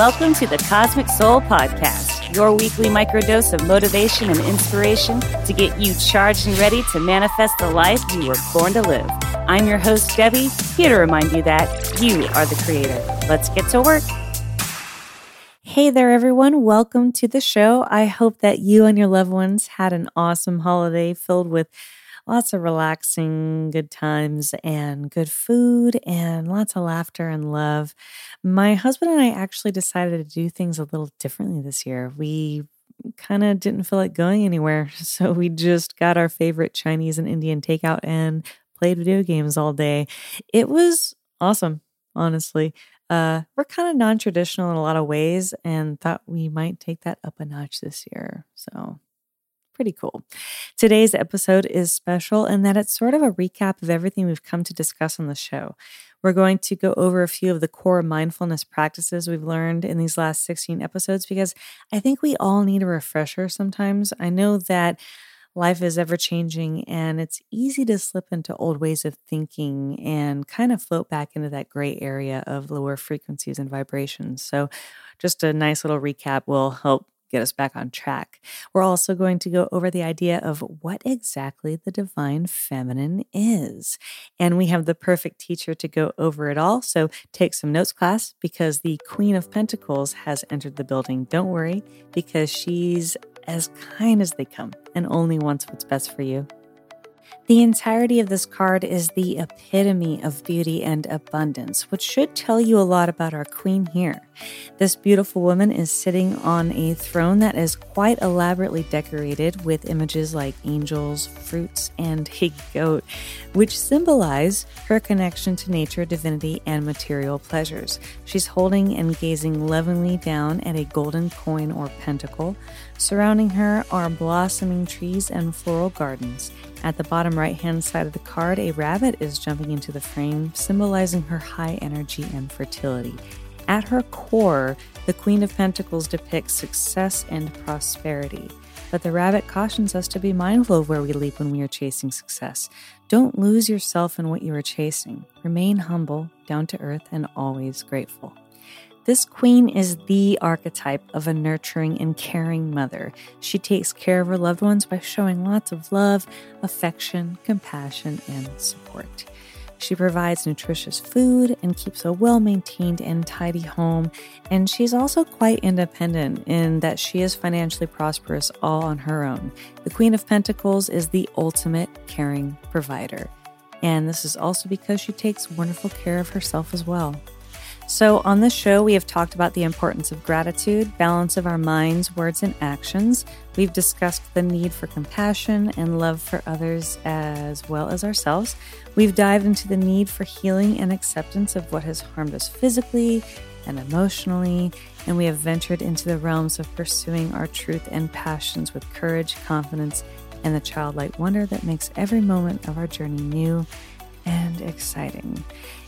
Welcome to the Cosmic Soul Podcast, your weekly microdose of motivation and inspiration to get you charged and ready to manifest the life you were born to live. I'm your host, Debbie, here to remind you that you are the creator. Let's get to work. Hey there, everyone. Welcome to the show. I hope that you and your loved ones had an awesome holiday filled with lots of relaxing, good times, and good food, and lots of laughter and love. My husband and I actually decided to do things a little differently this year. We kind of didn't feel like going anywhere. So we just got our favorite Chinese and Indian takeout and played video games all day. It was awesome, honestly. Uh, we're kind of non traditional in a lot of ways and thought we might take that up a notch this year. So pretty cool. Today's episode is special in that it's sort of a recap of everything we've come to discuss on the show. We're going to go over a few of the core mindfulness practices we've learned in these last 16 episodes because I think we all need a refresher sometimes. I know that life is ever changing and it's easy to slip into old ways of thinking and kind of float back into that gray area of lower frequencies and vibrations. So, just a nice little recap will help get us back on track. We're also going to go over the idea of what exactly the divine feminine is. And we have the perfect teacher to go over it all. So take some notes, class, because the Queen of Pentacles has entered the building. Don't worry, because she's as kind as they come and only wants what's best for you. The entirety of this card is the epitome of beauty and abundance, which should tell you a lot about our queen here. This beautiful woman is sitting on a throne that is quite elaborately decorated with images like angels, fruits, and a goat, which symbolize her connection to nature, divinity, and material pleasures. She's holding and gazing lovingly down at a golden coin or pentacle. Surrounding her are blossoming trees and floral gardens. At the bottom right hand side of the card, a rabbit is jumping into the frame, symbolizing her high energy and fertility. At her core, the Queen of Pentacles depicts success and prosperity. But the rabbit cautions us to be mindful of where we leap when we are chasing success. Don't lose yourself in what you are chasing. Remain humble, down to earth, and always grateful. This queen is the archetype of a nurturing and caring mother. She takes care of her loved ones by showing lots of love, affection, compassion, and support. She provides nutritious food and keeps a well maintained and tidy home. And she's also quite independent in that she is financially prosperous all on her own. The Queen of Pentacles is the ultimate caring provider. And this is also because she takes wonderful care of herself as well. So, on this show, we have talked about the importance of gratitude, balance of our minds, words, and actions. We've discussed the need for compassion and love for others as well as ourselves. We've dived into the need for healing and acceptance of what has harmed us physically and emotionally. And we have ventured into the realms of pursuing our truth and passions with courage, confidence, and the childlike wonder that makes every moment of our journey new and exciting.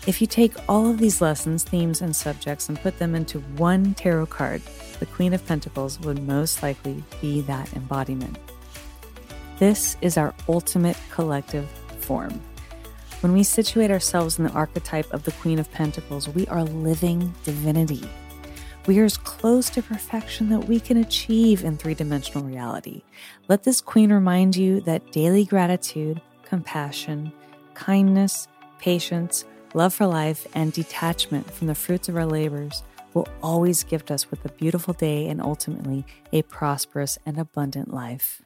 If you take all of these lessons, themes, and subjects and put them into one tarot card, the Queen of Pentacles would most likely be that embodiment. This is our ultimate collective form. When we situate ourselves in the archetype of the Queen of Pentacles, we are living divinity. We are as close to perfection that we can achieve in three dimensional reality. Let this Queen remind you that daily gratitude, compassion, kindness, patience, love for life, and detachment from the fruits of our labors will always gift us with a beautiful day and ultimately a prosperous and abundant life.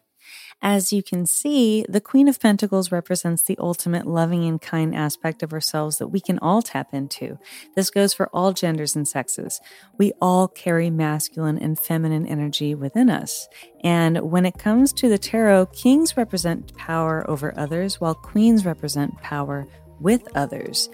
As you can see, the Queen of Pentacles represents the ultimate loving and kind aspect of ourselves that we can all tap into. This goes for all genders and sexes. We all carry masculine and feminine energy within us. And when it comes to the tarot, kings represent power over others, while queens represent power with others.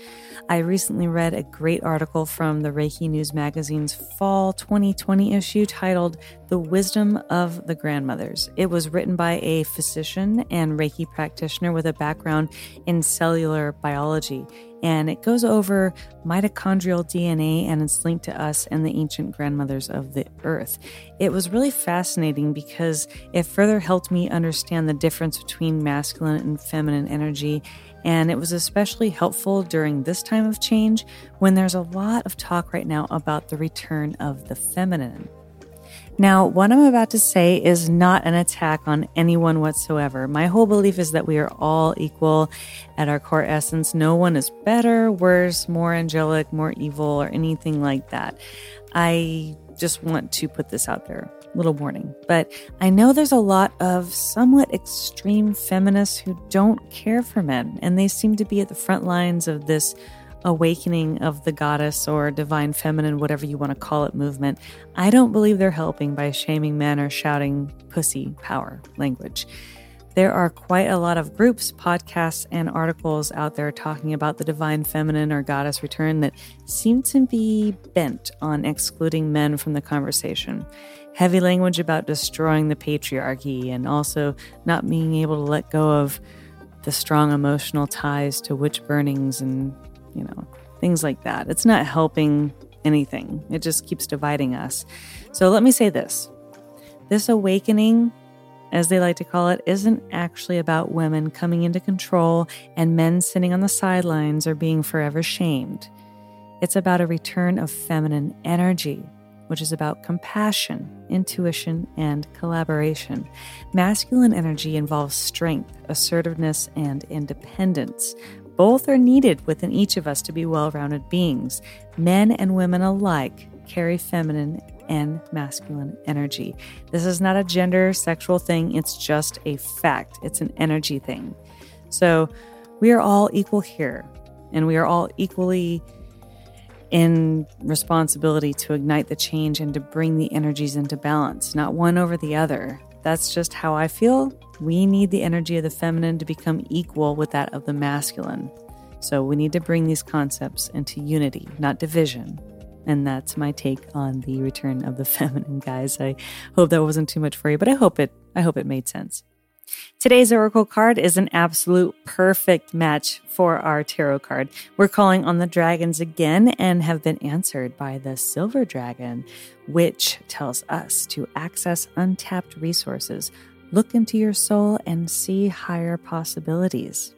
I recently read a great article from the Reiki News Magazine's fall 2020 issue titled The Wisdom of the Grandmothers. It was written by a physician and Reiki practitioner with a background in cellular biology. And it goes over mitochondrial DNA and it's linked to us and the ancient grandmothers of the earth. It was really fascinating because it further helped me understand the difference between masculine and feminine energy and it was especially helpful during this time of change when there's a lot of talk right now about the return of the feminine. Now, what I'm about to say is not an attack on anyone whatsoever. My whole belief is that we are all equal at our core essence. No one is better, worse, more angelic, more evil, or anything like that. I just want to put this out there. Little warning. But I know there's a lot of somewhat extreme feminists who don't care for men, and they seem to be at the front lines of this awakening of the goddess or divine feminine, whatever you want to call it, movement. I don't believe they're helping by shaming men or shouting pussy power language. There are quite a lot of groups, podcasts, and articles out there talking about the divine feminine or goddess return that seem to be bent on excluding men from the conversation. Heavy language about destroying the patriarchy and also not being able to let go of the strong emotional ties to witch burnings and you know, things like that. It's not helping anything, it just keeps dividing us. So let me say this this awakening, as they like to call it, isn't actually about women coming into control and men sitting on the sidelines or being forever shamed. It's about a return of feminine energy, which is about compassion, intuition, and collaboration. Masculine energy involves strength, assertiveness, and independence, both are needed within each of us to be well rounded beings. Men and women alike carry feminine and masculine energy. This is not a gender sexual thing, it's just a fact, it's an energy thing. So we are all equal here, and we are all equally in responsibility to ignite the change and to bring the energies into balance, not one over the other. That's just how I feel. We need the energy of the feminine to become equal with that of the masculine. So we need to bring these concepts into unity, not division. And that's my take on the return of the feminine, guys. I hope that wasn't too much for you, but I hope it I hope it made sense. Today's Oracle card is an absolute perfect match for our tarot card. We're calling on the dragons again and have been answered by the silver dragon, which tells us to access untapped resources, look into your soul, and see higher possibilities.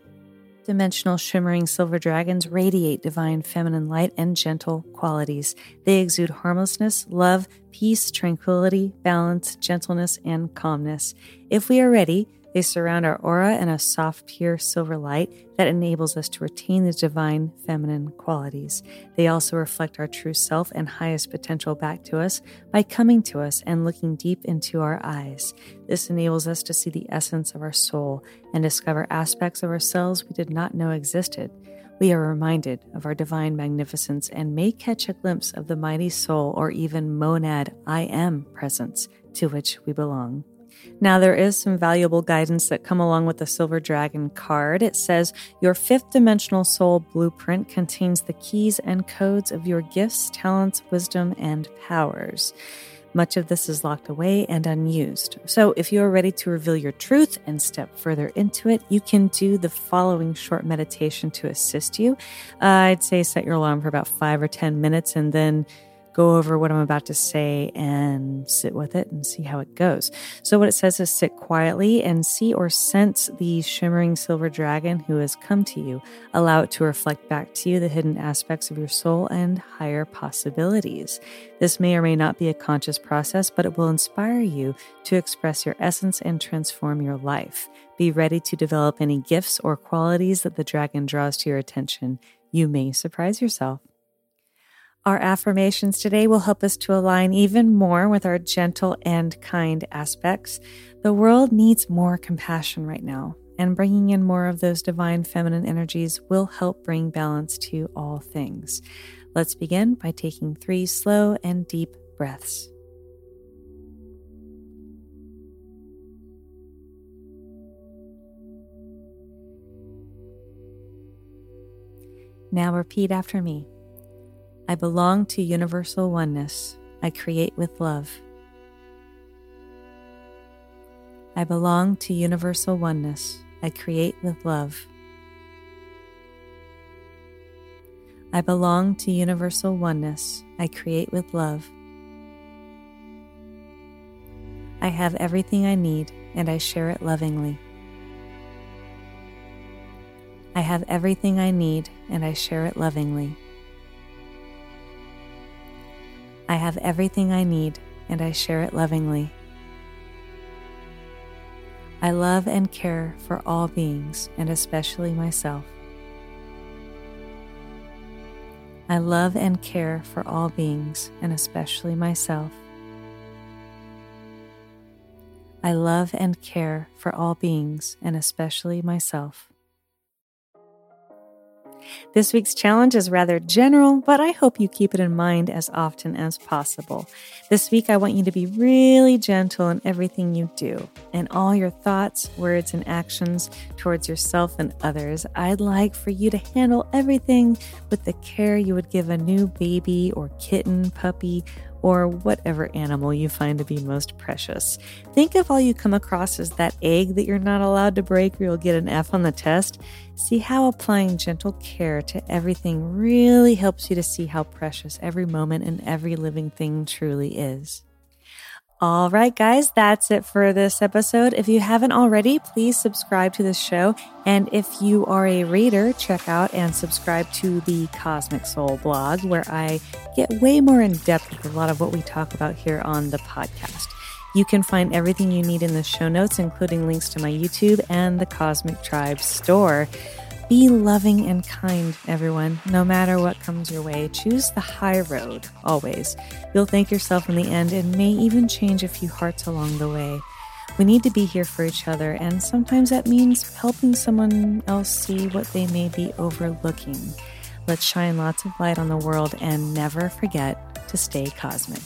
Dimensional shimmering silver dragons radiate divine feminine light and gentle qualities. They exude harmlessness, love, peace, tranquility, balance, gentleness, and calmness. If we are ready, they surround our aura in a soft, pure silver light that enables us to retain the divine feminine qualities. They also reflect our true self and highest potential back to us by coming to us and looking deep into our eyes. This enables us to see the essence of our soul and discover aspects of ourselves we did not know existed. We are reminded of our divine magnificence and may catch a glimpse of the mighty soul or even monad I am presence to which we belong. Now, there is some valuable guidance that come along with the Silver Dragon card. It says, Your fifth dimensional soul blueprint contains the keys and codes of your gifts, talents, wisdom, and powers. Much of this is locked away and unused. So, if you are ready to reveal your truth and step further into it, you can do the following short meditation to assist you. Uh, I'd say set your alarm for about five or 10 minutes and then go over what I'm about to say and sit with it and see how it goes. So, what it says is sit quietly and see or sense the shimmering silver dragon who has come to you. Allow it to reflect back to you the hidden aspects of your soul and higher possibilities. This may or may not be a conscious process, but it will inspire you to express your essence and transform your life. Be ready to develop any gifts or qualities that the dragon draws to your attention. You may surprise yourself. Our affirmations today will help us to align even more with our gentle and kind aspects. The world needs more compassion right now, and bringing in more of those divine feminine energies will help bring balance to all things. Let's begin by taking three slow and deep breaths. Now repeat after me. I belong to universal oneness. I create with love. I belong to universal oneness. I create with love. I belong to universal oneness. I create with love. I have everything I need and I share it lovingly. I have everything I need and I share it lovingly. I have everything I need and I share it lovingly. I love and care for all beings and especially myself. I love and care for all beings and especially myself. I love and care for all beings and especially myself. This week's challenge is rather general, but I hope you keep it in mind as often as possible. This week, I want you to be really gentle in everything you do, in all your thoughts, words, and actions towards yourself and others. I'd like for you to handle everything with the care you would give a new baby or kitten, puppy, or whatever animal you find to be most precious. Think of all you come across as that egg that you're not allowed to break or you'll get an F on the test. See how applying gentle care to everything really helps you to see how precious every moment and every living thing truly is. All right, guys, that's it for this episode. If you haven't already, please subscribe to this show. And if you are a reader, check out and subscribe to the Cosmic Soul blog, where I get way more in depth with a lot of what we talk about here on the podcast. You can find everything you need in the show notes, including links to my YouTube and the Cosmic Tribe store. Be loving and kind, everyone. No matter what comes your way, choose the high road, always. You'll thank yourself in the end and may even change a few hearts along the way. We need to be here for each other, and sometimes that means helping someone else see what they may be overlooking. Let's shine lots of light on the world and never forget to stay cosmic.